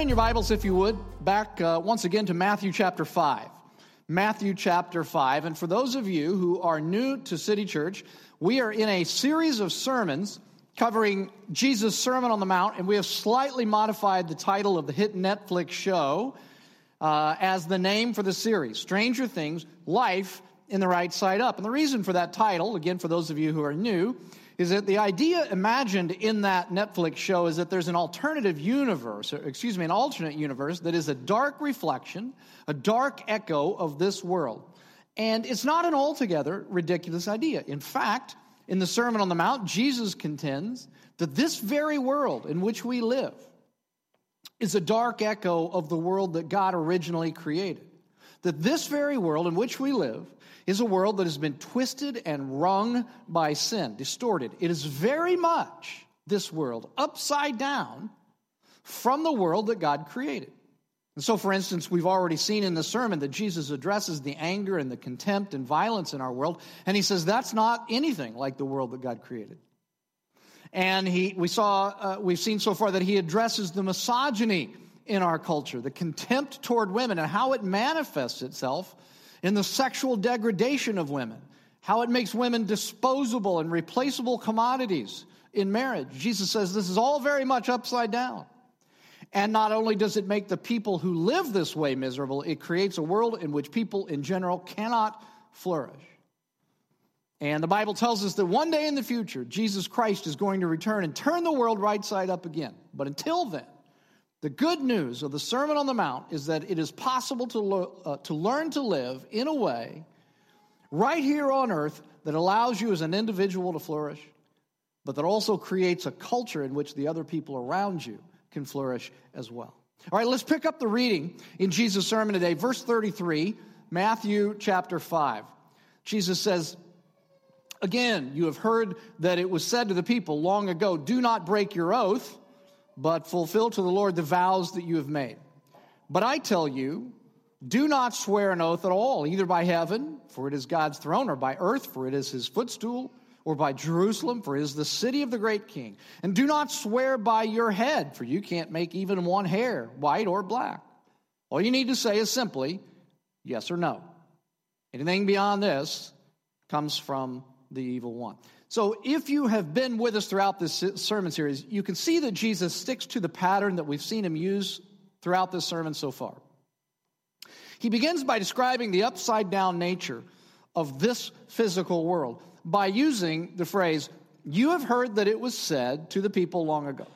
in your Bibles, if you would, back uh, once again to Matthew chapter 5. Matthew chapter 5. And for those of you who are new to City Church, we are in a series of sermons covering Jesus' Sermon on the Mount, and we have slightly modified the title of the hit Netflix show uh, as the name for the series Stranger Things Life in the Right Side Up. And the reason for that title, again, for those of you who are new, is that the idea imagined in that Netflix show is that there's an alternative universe, or excuse me, an alternate universe that is a dark reflection, a dark echo of this world. And it's not an altogether ridiculous idea. In fact, in the Sermon on the Mount, Jesus contends that this very world in which we live is a dark echo of the world that God originally created. That this very world in which we live is a world that has been twisted and wrung by sin, distorted. It is very much this world upside down from the world that God created. And so, for instance, we've already seen in the sermon that Jesus addresses the anger and the contempt and violence in our world, and he says that's not anything like the world that God created. And he, we saw, uh, we've seen so far that he addresses the misogyny in our culture, the contempt toward women, and how it manifests itself in the sexual degradation of women, how it makes women disposable and replaceable commodities in marriage. Jesus says this is all very much upside down. And not only does it make the people who live this way miserable, it creates a world in which people in general cannot flourish. And the Bible tells us that one day in the future, Jesus Christ is going to return and turn the world right side up again. But until then, the good news of the Sermon on the Mount is that it is possible to, lo- uh, to learn to live in a way right here on earth that allows you as an individual to flourish, but that also creates a culture in which the other people around you can flourish as well. All right, let's pick up the reading in Jesus' sermon today. Verse 33, Matthew chapter 5. Jesus says, Again, you have heard that it was said to the people long ago, Do not break your oath but fulfill to the Lord the vows that you have made. But I tell you, do not swear an oath at all, either by heaven, for it is God's throne, or by earth, for it is his footstool, or by Jerusalem, for it is the city of the great king. And do not swear by your head, for you can't make even one hair white or black. All you need to say is simply yes or no. Anything beyond this comes from the evil one. So, if you have been with us throughout this sermon series, you can see that Jesus sticks to the pattern that we've seen him use throughout this sermon so far. He begins by describing the upside down nature of this physical world by using the phrase, You have heard that it was said to the people long ago.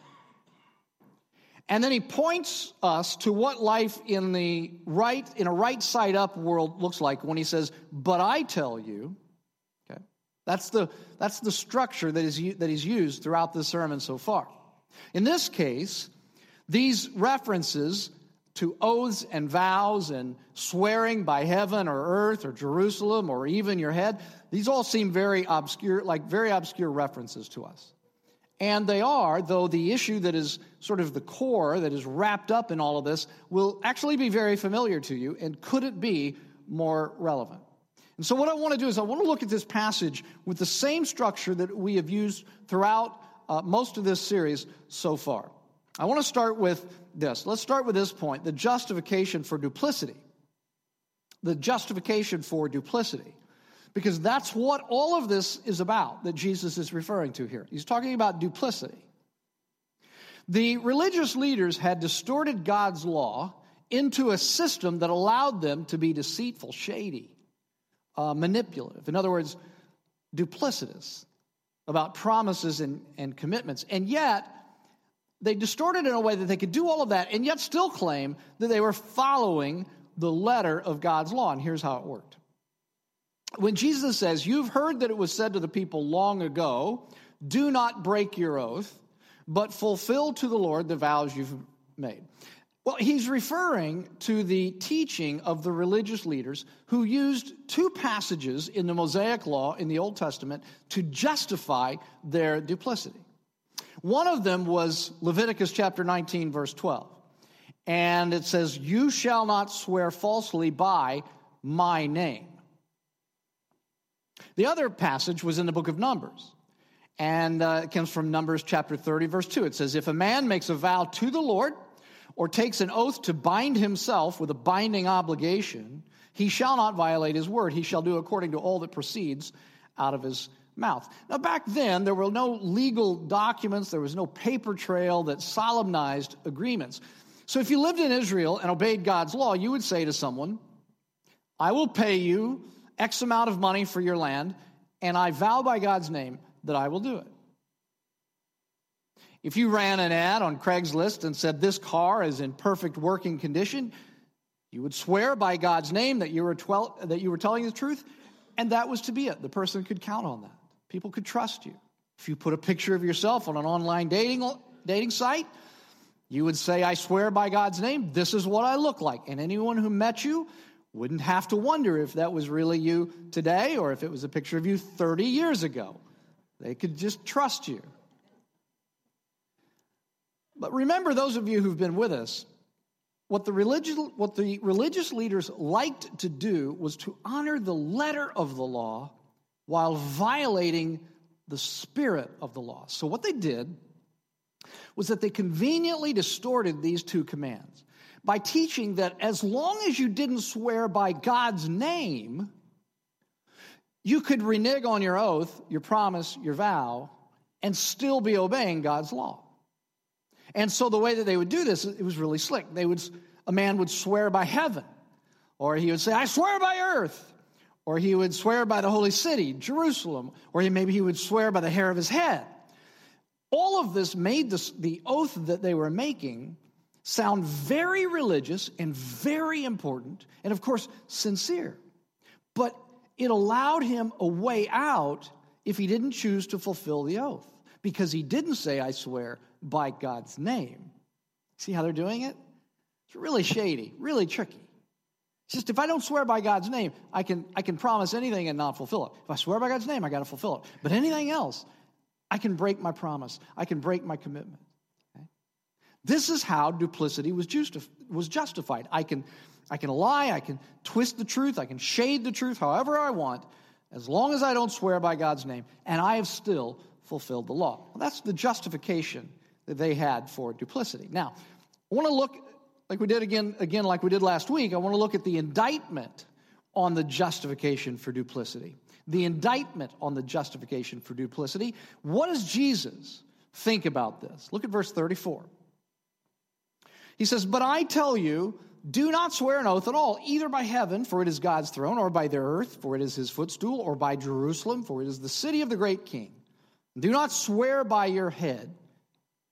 And then he points us to what life in the right in a right side up world looks like when he says, "But I tell you." That's the, that's the structure that is, that is used throughout this sermon so far. In this case, these references to oaths and vows and swearing by heaven or earth or Jerusalem or even your head, these all seem very obscure, like very obscure references to us. And they are, though the issue that is sort of the core that is wrapped up in all of this will actually be very familiar to you, and could it be more relevant? And so, what I want to do is, I want to look at this passage with the same structure that we have used throughout uh, most of this series so far. I want to start with this. Let's start with this point the justification for duplicity. The justification for duplicity. Because that's what all of this is about that Jesus is referring to here. He's talking about duplicity. The religious leaders had distorted God's law into a system that allowed them to be deceitful, shady uh, manipulative. In other words, duplicitous about promises and, and commitments. And yet, they distorted in a way that they could do all of that and yet still claim that they were following the letter of God's law. And here's how it worked. When Jesus says, You've heard that it was said to the people long ago, do not break your oath, but fulfill to the Lord the vows you've made. Well, he's referring to the teaching of the religious leaders who used two passages in the Mosaic Law in the Old Testament to justify their duplicity. One of them was Leviticus chapter 19, verse 12. And it says, You shall not swear falsely by my name. The other passage was in the book of Numbers. And uh, it comes from Numbers chapter 30, verse 2. It says, If a man makes a vow to the Lord, or takes an oath to bind himself with a binding obligation, he shall not violate his word. He shall do according to all that proceeds out of his mouth. Now, back then, there were no legal documents, there was no paper trail that solemnized agreements. So, if you lived in Israel and obeyed God's law, you would say to someone, I will pay you X amount of money for your land, and I vow by God's name that I will do it. If you ran an ad on Craigslist and said this car is in perfect working condition, you would swear by God's name that you were, twel- that you were telling the truth, and that was to be it. The person could count on that. People could trust you. If you put a picture of yourself on an online dating, dating site, you would say, I swear by God's name, this is what I look like. And anyone who met you wouldn't have to wonder if that was really you today or if it was a picture of you 30 years ago. They could just trust you. But remember, those of you who've been with us, what the, religious, what the religious leaders liked to do was to honor the letter of the law while violating the spirit of the law. So, what they did was that they conveniently distorted these two commands by teaching that as long as you didn't swear by God's name, you could renege on your oath, your promise, your vow, and still be obeying God's law. And so the way that they would do this, it was really slick. They would, a man would swear by heaven, or he would say, I swear by earth, or he would swear by the holy city, Jerusalem, or he, maybe he would swear by the hair of his head. All of this made this, the oath that they were making sound very religious and very important, and of course, sincere. But it allowed him a way out if he didn't choose to fulfill the oath, because he didn't say, I swear, by God's name. See how they're doing it? It's really shady, really tricky. It's just if I don't swear by God's name, I can, I can promise anything and not fulfill it. If I swear by God's name, I got to fulfill it. But anything else, I can break my promise, I can break my commitment. Okay? This is how duplicity was, justi- was justified. I can, I can lie, I can twist the truth, I can shade the truth however I want, as long as I don't swear by God's name, and I have still fulfilled the law. Well, that's the justification that they had for duplicity. Now, I want to look, like we did again, again, like we did last week, I want to look at the indictment on the justification for duplicity. The indictment on the justification for duplicity. What does Jesus think about this? Look at verse 34. He says, But I tell you, do not swear an oath at all, either by heaven, for it is God's throne, or by the earth, for it is his footstool, or by Jerusalem, for it is the city of the great king. Do not swear by your head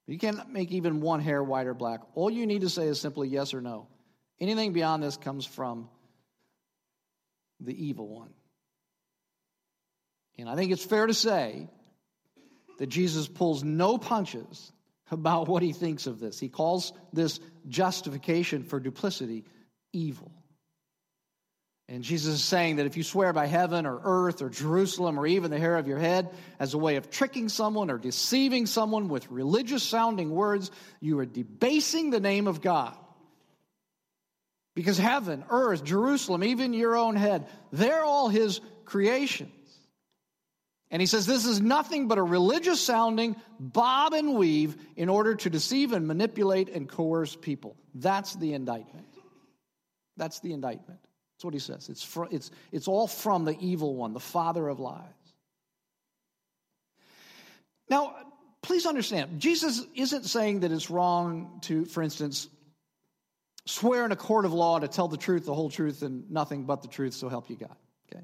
you can't make even one hair white or black. All you need to say is simply yes or no. Anything beyond this comes from the evil one. And I think it's fair to say that Jesus pulls no punches about what he thinks of this. He calls this justification for duplicity evil. And Jesus is saying that if you swear by heaven or earth or Jerusalem or even the hair of your head as a way of tricking someone or deceiving someone with religious sounding words, you are debasing the name of God. Because heaven, earth, Jerusalem, even your own head, they're all his creations. And he says this is nothing but a religious sounding bob and weave in order to deceive and manipulate and coerce people. That's the indictment. That's the indictment. That's what he says. It's, fr- it's, it's all from the evil one, the father of lies. Now, please understand, Jesus isn't saying that it's wrong to, for instance, swear in a court of law to tell the truth, the whole truth, and nothing but the truth, so help you God. Okay?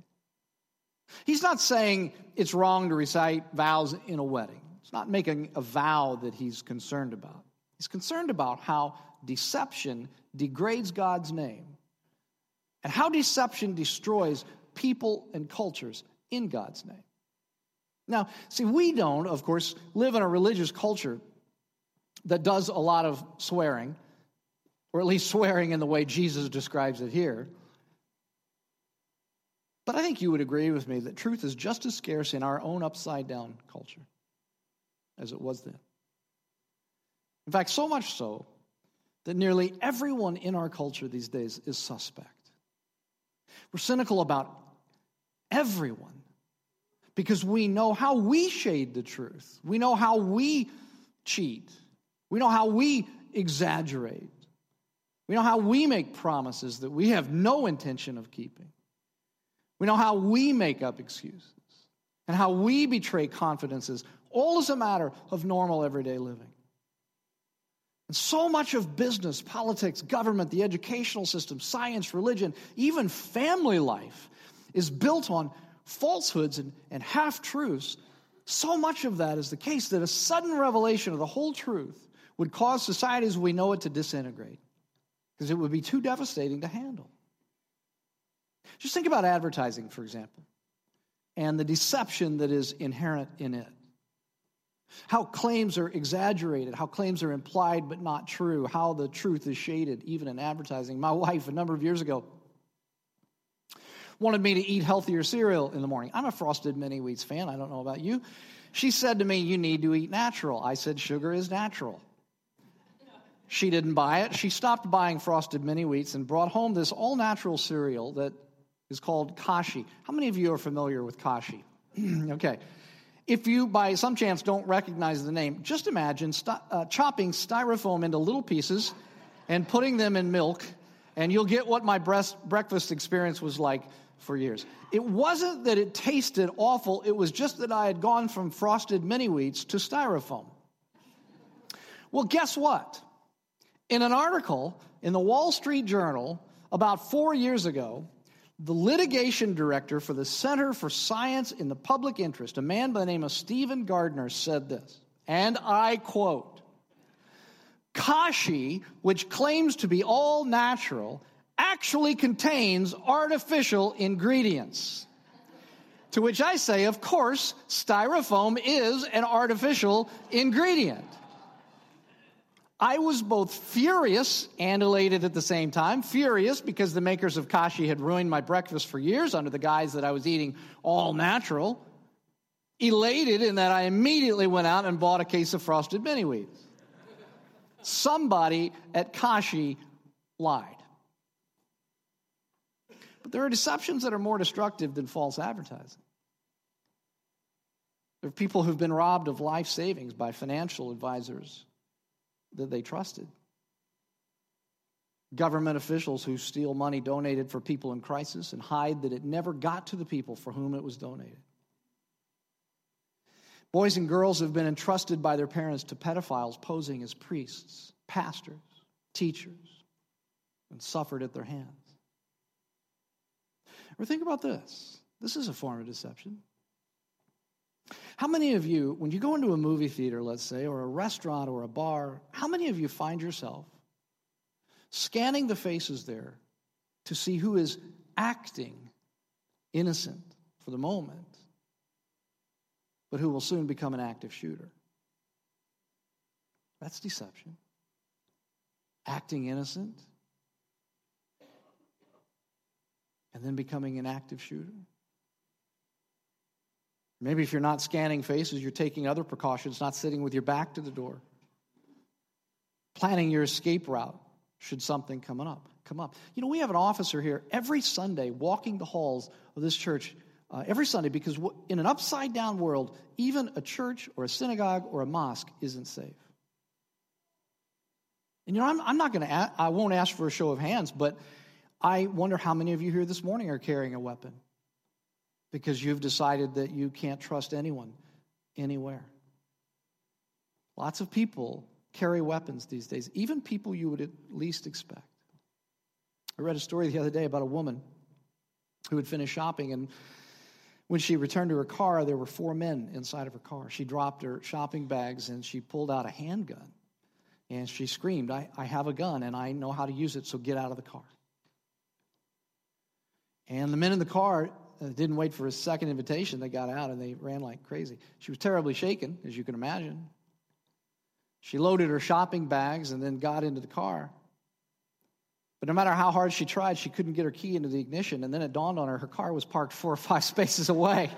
He's not saying it's wrong to recite vows in a wedding. It's not making a vow that he's concerned about. He's concerned about how deception degrades God's name and how deception destroys people and cultures in God's name. Now, see, we don't, of course, live in a religious culture that does a lot of swearing, or at least swearing in the way Jesus describes it here. But I think you would agree with me that truth is just as scarce in our own upside down culture as it was then. In fact, so much so that nearly everyone in our culture these days is suspect. We're cynical about everyone because we know how we shade the truth. We know how we cheat. We know how we exaggerate. We know how we make promises that we have no intention of keeping. We know how we make up excuses and how we betray confidences, all as a matter of normal everyday living. And so much of business, politics, government, the educational system, science, religion, even family life is built on falsehoods and, and half truths. So much of that is the case that a sudden revelation of the whole truth would cause society as we know it to disintegrate because it would be too devastating to handle. Just think about advertising, for example, and the deception that is inherent in it. How claims are exaggerated, how claims are implied but not true, how the truth is shaded, even in advertising. My wife, a number of years ago, wanted me to eat healthier cereal in the morning. I'm a Frosted Mini Wheats fan. I don't know about you. She said to me, You need to eat natural. I said, Sugar is natural. She didn't buy it. She stopped buying Frosted Mini Wheats and brought home this all natural cereal that is called Kashi. How many of you are familiar with Kashi? okay. If you, by some chance, don't recognize the name, just imagine st- uh, chopping styrofoam into little pieces and putting them in milk, and you'll get what my breast, breakfast experience was like for years. It wasn't that it tasted awful, it was just that I had gone from frosted mini wheats to styrofoam. Well, guess what? In an article in the Wall Street Journal about four years ago, the litigation director for the Center for Science in the Public Interest, a man by the name of Stephen Gardner, said this, and I quote Kashi, which claims to be all natural, actually contains artificial ingredients. To which I say, of course, styrofoam is an artificial ingredient. I was both furious and elated at the same time. Furious because the makers of Kashi had ruined my breakfast for years under the guise that I was eating all natural. Elated in that I immediately went out and bought a case of frosted mini wheats. Somebody at Kashi lied. But there are deceptions that are more destructive than false advertising. There are people who've been robbed of life savings by financial advisors that they trusted. Government officials who steal money donated for people in crisis and hide that it never got to the people for whom it was donated. Boys and girls have been entrusted by their parents to pedophiles posing as priests, pastors, teachers, and suffered at their hands. Or think about this this is a form of deception. How many of you, when you go into a movie theater, let's say, or a restaurant or a bar, how many of you find yourself scanning the faces there to see who is acting innocent for the moment, but who will soon become an active shooter? That's deception. Acting innocent and then becoming an active shooter. Maybe if you're not scanning faces, you're taking other precautions, not sitting with your back to the door. Planning your escape route should something come up. Come up. You know, we have an officer here every Sunday walking the halls of this church uh, every Sunday because in an upside down world, even a church or a synagogue or a mosque isn't safe. And you know, I'm, I'm not going to, I won't ask for a show of hands, but I wonder how many of you here this morning are carrying a weapon because you've decided that you can't trust anyone anywhere. Lots of people carry weapons these days, even people you would at least expect. I read a story the other day about a woman who had finished shopping, and when she returned to her car, there were four men inside of her car. She dropped her shopping bags and she pulled out a handgun and she screamed, I, I have a gun and I know how to use it, so get out of the car. And the men in the car Uh, didn't wait for a second invitation. They got out and they ran like crazy. She was terribly shaken, as you can imagine. She loaded her shopping bags and then got into the car. But no matter how hard she tried, she couldn't get her key into the ignition. And then it dawned on her her car was parked four or five spaces away.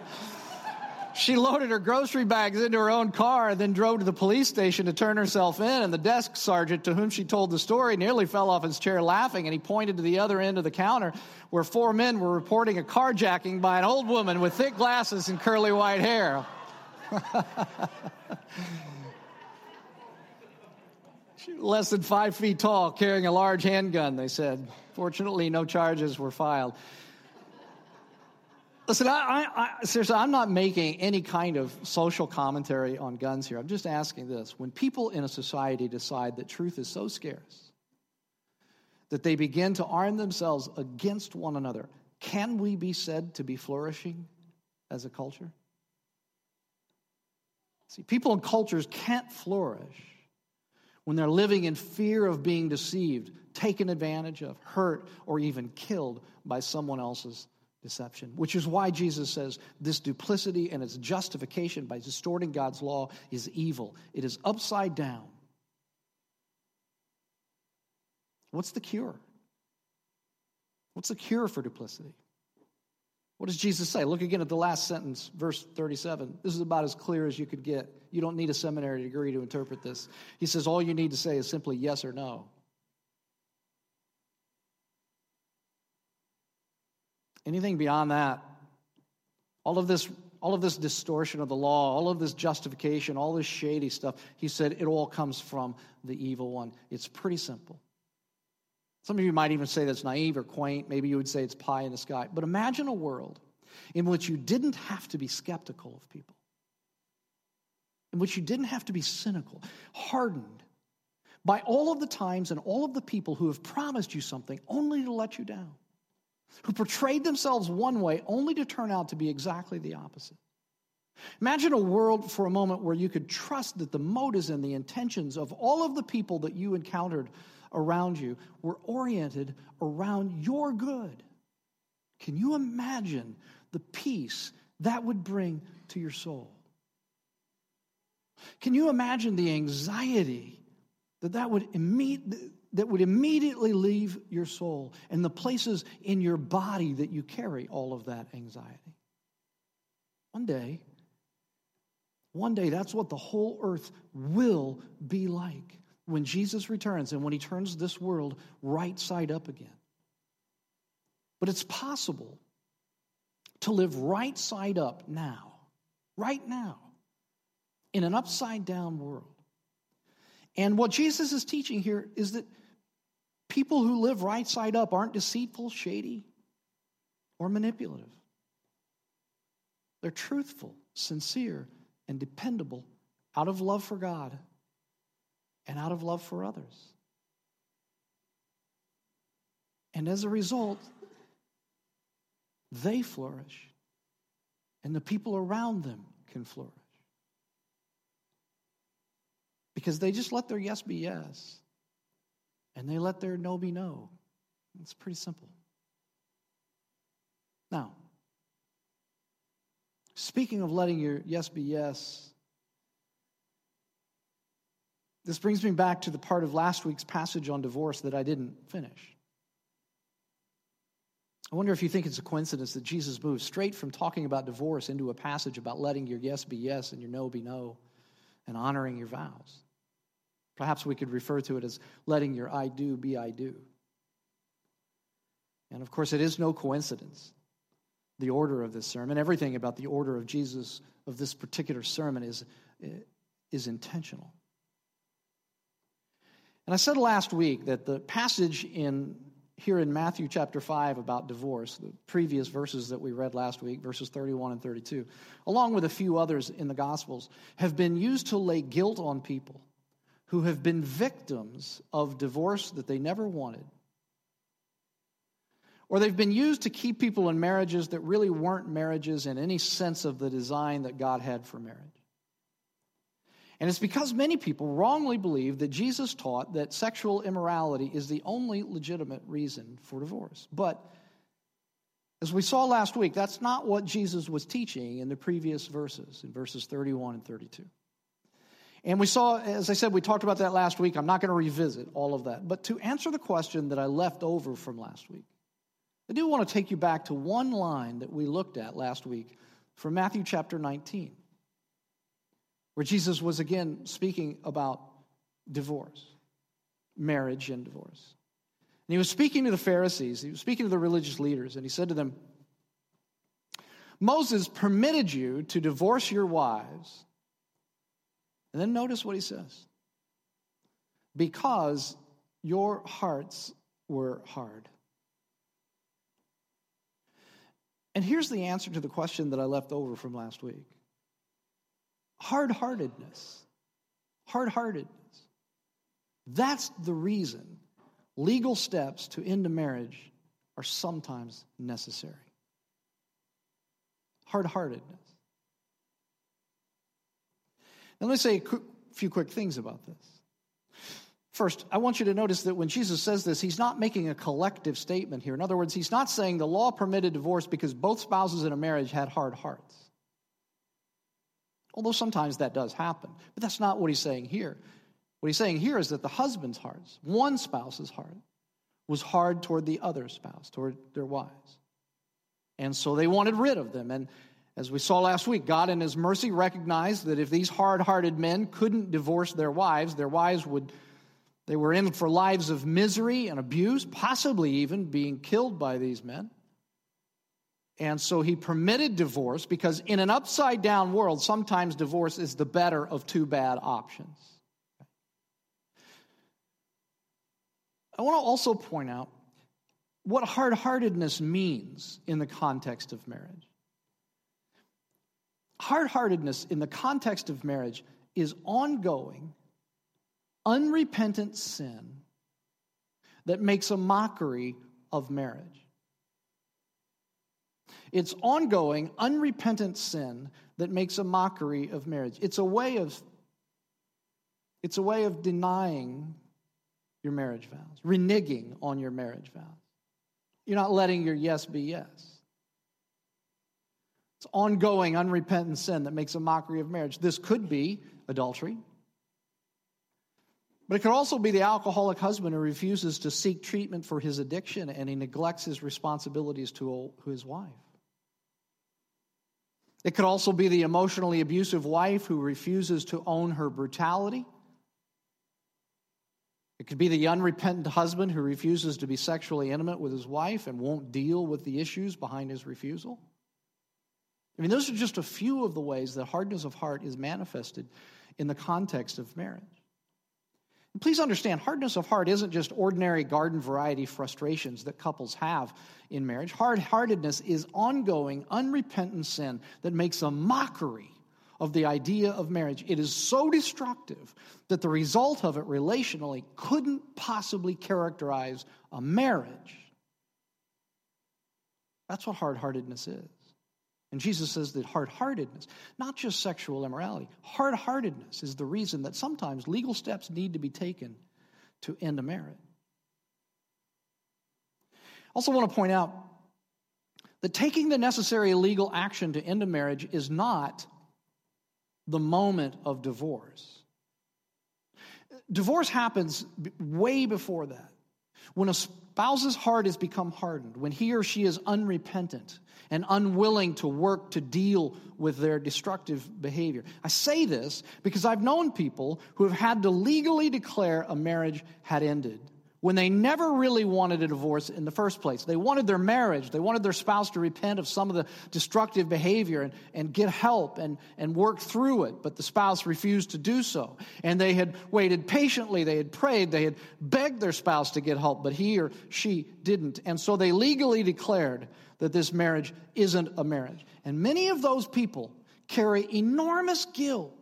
She loaded her grocery bags into her own car and then drove to the police station to turn herself in. And the desk sergeant to whom she told the story nearly fell off his chair laughing. And he pointed to the other end of the counter where four men were reporting a carjacking by an old woman with thick glasses and curly white hair. Less than five feet tall, carrying a large handgun, they said. Fortunately, no charges were filed. Listen, I, I, seriously, I'm not making any kind of social commentary on guns here. I'm just asking this. When people in a society decide that truth is so scarce that they begin to arm themselves against one another, can we be said to be flourishing as a culture? See, people and cultures can't flourish when they're living in fear of being deceived, taken advantage of, hurt, or even killed by someone else's deception. Which is why Jesus says this duplicity and its justification by distorting God's law is evil, it is upside down. What's the cure? What's the cure for duplicity? What does Jesus say? Look again at the last sentence, verse 37. This is about as clear as you could get. You don't need a seminary degree to interpret this. He says, All you need to say is simply yes or no. Anything beyond that, all of this all of this distortion of the law, all of this justification, all this shady stuff, he said it all comes from the evil one. It's pretty simple. Some of you might even say that's naive or quaint. Maybe you would say it's pie in the sky. But imagine a world in which you didn't have to be skeptical of people, in which you didn't have to be cynical, hardened by all of the times and all of the people who have promised you something only to let you down, who portrayed themselves one way only to turn out to be exactly the opposite. Imagine a world for a moment where you could trust that the motives and the intentions of all of the people that you encountered around you were oriented around your good. Can you imagine the peace that would bring to your soul? Can you imagine the anxiety that that would, imme- that would immediately leave your soul and the places in your body that you carry all of that anxiety? One day, one day, that's what the whole earth will be like when Jesus returns and when he turns this world right side up again. But it's possible to live right side up now, right now, in an upside down world. And what Jesus is teaching here is that people who live right side up aren't deceitful, shady, or manipulative. They're truthful, sincere, and dependable out of love for God and out of love for others. And as a result, they flourish, and the people around them can flourish. Because they just let their yes be yes, and they let their no be no. It's pretty simple. Now, speaking of letting your yes be yes, this brings me back to the part of last week's passage on divorce that I didn't finish. I wonder if you think it's a coincidence that Jesus moves straight from talking about divorce into a passage about letting your yes be yes and your no be no and honoring your vows. Perhaps we could refer to it as letting your I do be I do. And of course, it is no coincidence. The order of this sermon, everything about the order of Jesus, of this particular sermon, is, is intentional. And I said last week that the passage in here in Matthew chapter 5 about divorce, the previous verses that we read last week, verses 31 and 32, along with a few others in the Gospels, have been used to lay guilt on people who have been victims of divorce that they never wanted. Or they've been used to keep people in marriages that really weren't marriages in any sense of the design that God had for marriage. And it's because many people wrongly believe that Jesus taught that sexual immorality is the only legitimate reason for divorce. But as we saw last week, that's not what Jesus was teaching in the previous verses, in verses 31 and 32. And we saw, as I said, we talked about that last week. I'm not going to revisit all of that. But to answer the question that I left over from last week, I do want to take you back to one line that we looked at last week from Matthew chapter 19 where Jesus was again speaking about divorce, marriage and divorce. And he was speaking to the Pharisees, he was speaking to the religious leaders, and he said to them, Moses permitted you to divorce your wives. And then notice what he says. because your hearts were hard. And here's the answer to the question that I left over from last week hard heartedness. Hard heartedness. That's the reason legal steps to end a marriage are sometimes necessary. Hard heartedness. Now, let me say a few quick things about this. First, I want you to notice that when Jesus says this, he's not making a collective statement here. In other words, he's not saying the law permitted divorce because both spouses in a marriage had hard hearts. Although sometimes that does happen. But that's not what he's saying here. What he's saying here is that the husband's hearts, one spouse's heart, was hard toward the other spouse, toward their wives. And so they wanted rid of them. And as we saw last week, God in His mercy recognized that if these hard hearted men couldn't divorce their wives, their wives would, they were in for lives of misery and abuse, possibly even being killed by these men. And so He permitted divorce because in an upside down world, sometimes divorce is the better of two bad options. I want to also point out what hard heartedness means in the context of marriage. Hard heartedness in the context of marriage is ongoing, unrepentant sin that makes a mockery of marriage. It's ongoing, unrepentant sin that makes a mockery of marriage. It's a way of it's a way of denying your marriage vows, reneging on your marriage vows. You're not letting your yes be yes. It's ongoing, unrepentant sin that makes a mockery of marriage. This could be adultery, but it could also be the alcoholic husband who refuses to seek treatment for his addiction and he neglects his responsibilities to his wife. It could also be the emotionally abusive wife who refuses to own her brutality. It could be the unrepentant husband who refuses to be sexually intimate with his wife and won't deal with the issues behind his refusal. I mean, those are just a few of the ways that hardness of heart is manifested in the context of marriage. And please understand, hardness of heart isn't just ordinary garden variety frustrations that couples have in marriage. Hard heartedness is ongoing, unrepentant sin that makes a mockery of the idea of marriage. It is so destructive that the result of it relationally couldn't possibly characterize a marriage. That's what hard heartedness is. And Jesus says that hard heartedness, not just sexual immorality, hard heartedness is the reason that sometimes legal steps need to be taken to end a marriage. I also, want to point out that taking the necessary legal action to end a marriage is not the moment of divorce. Divorce happens way before that. When a spouse's heart has become hardened, when he or she is unrepentant, and unwilling to work to deal with their destructive behavior. I say this because I've known people who have had to legally declare a marriage had ended when they never really wanted a divorce in the first place. They wanted their marriage, they wanted their spouse to repent of some of the destructive behavior and, and get help and, and work through it, but the spouse refused to do so. And they had waited patiently, they had prayed, they had begged their spouse to get help, but he or she didn't. And so they legally declared that this marriage isn't a marriage. And many of those people carry enormous guilt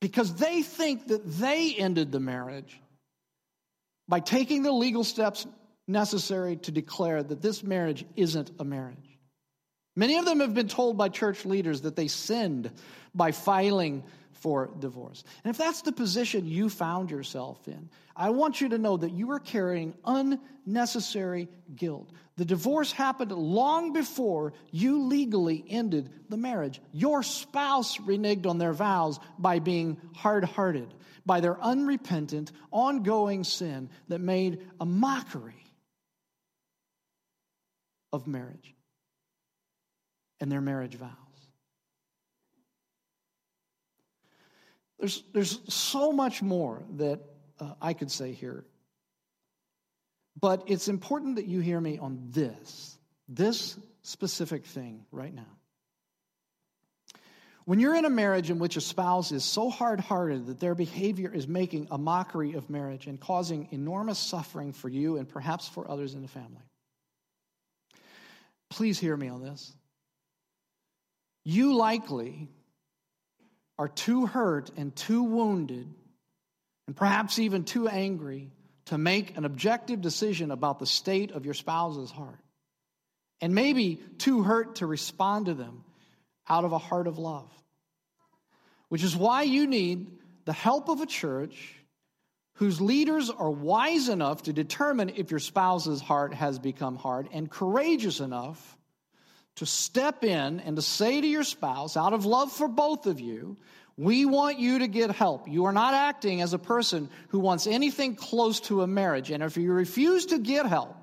because they think that they ended the marriage by taking the legal steps necessary to declare that this marriage isn't a marriage. Many of them have been told by church leaders that they sinned by filing for divorce. And if that's the position you found yourself in, I want you to know that you are carrying unnecessary guilt. The divorce happened long before you legally ended the marriage. Your spouse reneged on their vows by being hard hearted, by their unrepentant, ongoing sin that made a mockery of marriage and their marriage vows. There's, there's so much more that uh, I could say here. But it's important that you hear me on this, this specific thing right now. When you're in a marriage in which a spouse is so hard hearted that their behavior is making a mockery of marriage and causing enormous suffering for you and perhaps for others in the family, please hear me on this. You likely are too hurt and too wounded, and perhaps even too angry to make an objective decision about the state of your spouse's heart, and maybe too hurt to respond to them out of a heart of love. Which is why you need the help of a church whose leaders are wise enough to determine if your spouse's heart has become hard and courageous enough to step in and to say to your spouse, out of love for both of you, we want you to get help. You are not acting as a person who wants anything close to a marriage. And if you refuse to get help,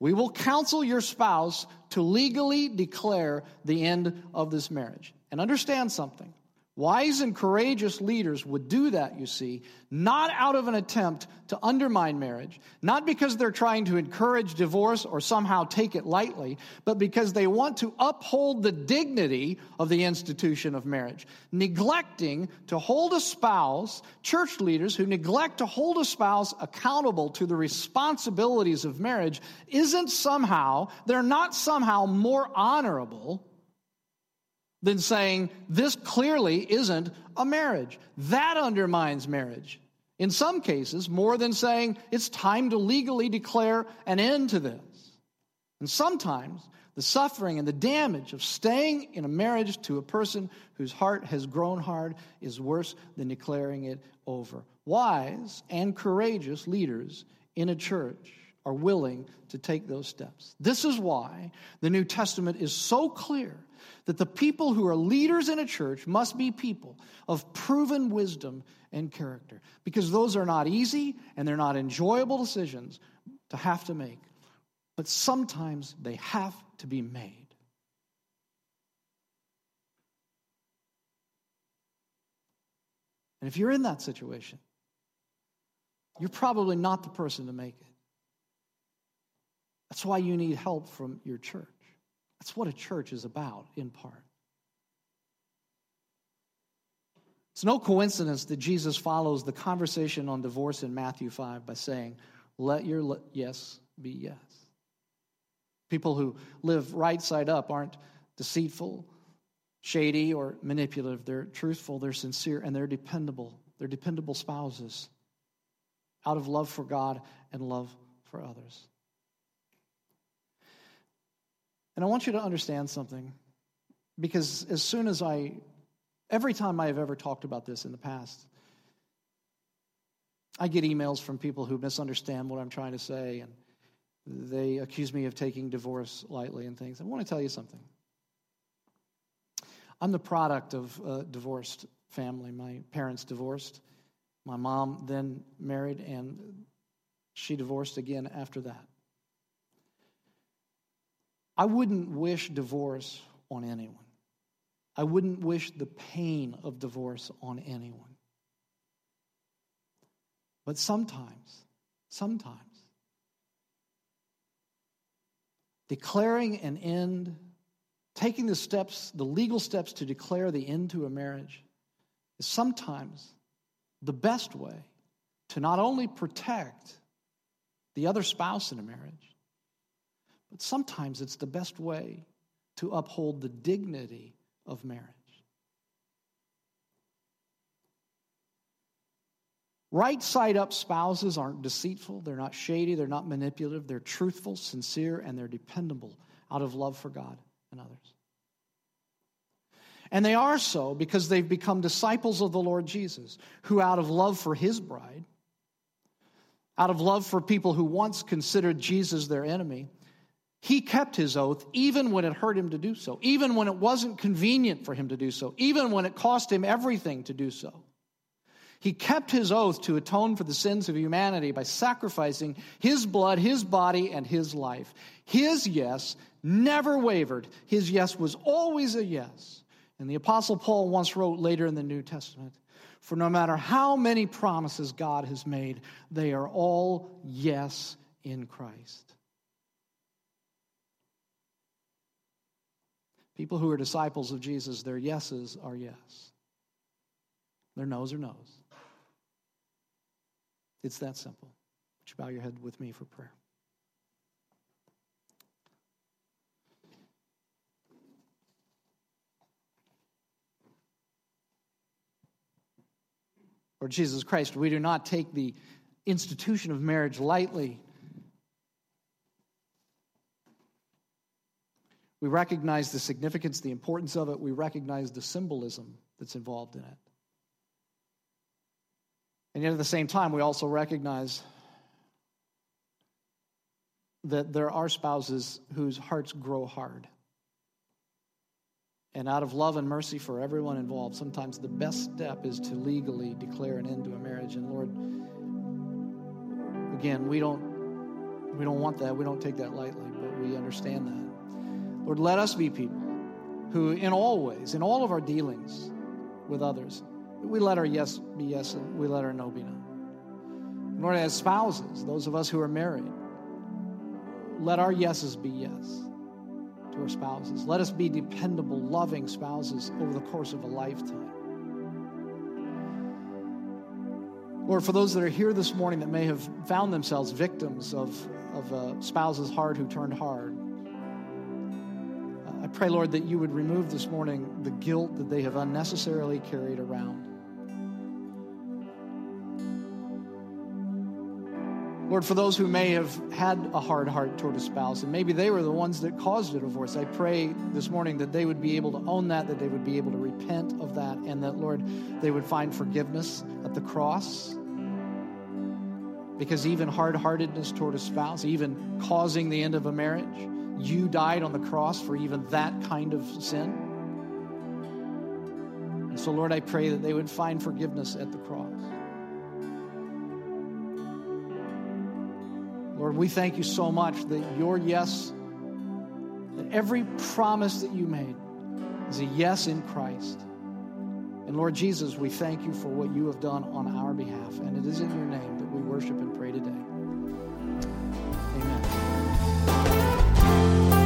we will counsel your spouse to legally declare the end of this marriage. And understand something Wise and courageous leaders would do that, you see, not out of an attempt to undermine marriage, not because they're trying to encourage divorce or somehow take it lightly, but because they want to uphold the dignity of the institution of marriage. Neglecting to hold a spouse, church leaders who neglect to hold a spouse accountable to the responsibilities of marriage, isn't somehow, they're not somehow more honorable than saying this clearly isn't a marriage. That undermines marriage. In some cases, more than saying it's time to legally declare an end to this. And sometimes the suffering and the damage of staying in a marriage to a person whose heart has grown hard is worse than declaring it over. Wise and courageous leaders in a church are willing to take those steps. This is why the New Testament is so clear that the people who are leaders in a church must be people of proven wisdom and character, because those are not easy and they're not enjoyable decisions to have to make, but sometimes they have to be made. And if you're in that situation, you're probably not the person to make it. That's why you need help from your church. That's what a church is about, in part. It's no coincidence that Jesus follows the conversation on divorce in Matthew 5 by saying, Let your yes be yes. People who live right side up aren't deceitful, shady, or manipulative. They're truthful, they're sincere, and they're dependable. They're dependable spouses out of love for God and love for others. And I want you to understand something because as soon as I, every time I have ever talked about this in the past, I get emails from people who misunderstand what I'm trying to say and they accuse me of taking divorce lightly and things. I want to tell you something. I'm the product of a divorced family. My parents divorced. My mom then married, and she divorced again after that. I wouldn't wish divorce on anyone. I wouldn't wish the pain of divorce on anyone. But sometimes, sometimes, declaring an end, taking the steps, the legal steps to declare the end to a marriage, is sometimes the best way to not only protect the other spouse in a marriage, but sometimes it's the best way to uphold the dignity of marriage. Right side up spouses aren't deceitful, they're not shady, they're not manipulative, they're truthful, sincere, and they're dependable out of love for God and others. And they are so because they've become disciples of the Lord Jesus, who, out of love for his bride, out of love for people who once considered Jesus their enemy, he kept his oath even when it hurt him to do so, even when it wasn't convenient for him to do so, even when it cost him everything to do so. He kept his oath to atone for the sins of humanity by sacrificing his blood, his body, and his life. His yes never wavered. His yes was always a yes. And the Apostle Paul once wrote later in the New Testament For no matter how many promises God has made, they are all yes in Christ. People who are disciples of Jesus, their yeses are yes, their no's are no's. It's that simple. Would you bow your head with me for prayer? Lord Jesus Christ, we do not take the institution of marriage lightly. We recognize the significance, the importance of it. We recognize the symbolism that's involved in it. And yet at the same time, we also recognize that there are spouses whose hearts grow hard. And out of love and mercy for everyone involved, sometimes the best step is to legally declare an end to a marriage. And Lord, again, we don't we don't want that. We don't take that lightly, but we understand that. Lord, let us be people who in all ways, in all of our dealings with others, we let our yes be yes and we let our no be no. Lord, as spouses, those of us who are married, let our yeses be yes to our spouses. Let us be dependable, loving spouses over the course of a lifetime. Lord, for those that are here this morning that may have found themselves victims of, of a spouse's heart who turned hard, pray, Lord, that you would remove this morning the guilt that they have unnecessarily carried around. Lord, for those who may have had a hard heart toward a spouse, and maybe they were the ones that caused a divorce, I pray this morning that they would be able to own that, that they would be able to repent of that, and that, Lord, they would find forgiveness at the cross. Because even hard heartedness toward a spouse, even causing the end of a marriage, you died on the cross for even that kind of sin. And so, Lord, I pray that they would find forgiveness at the cross. Lord, we thank you so much that your yes, that every promise that you made is a yes in Christ. And Lord Jesus, we thank you for what you have done on our behalf. And it is in your name that we worship and pray today. Amen. Bye.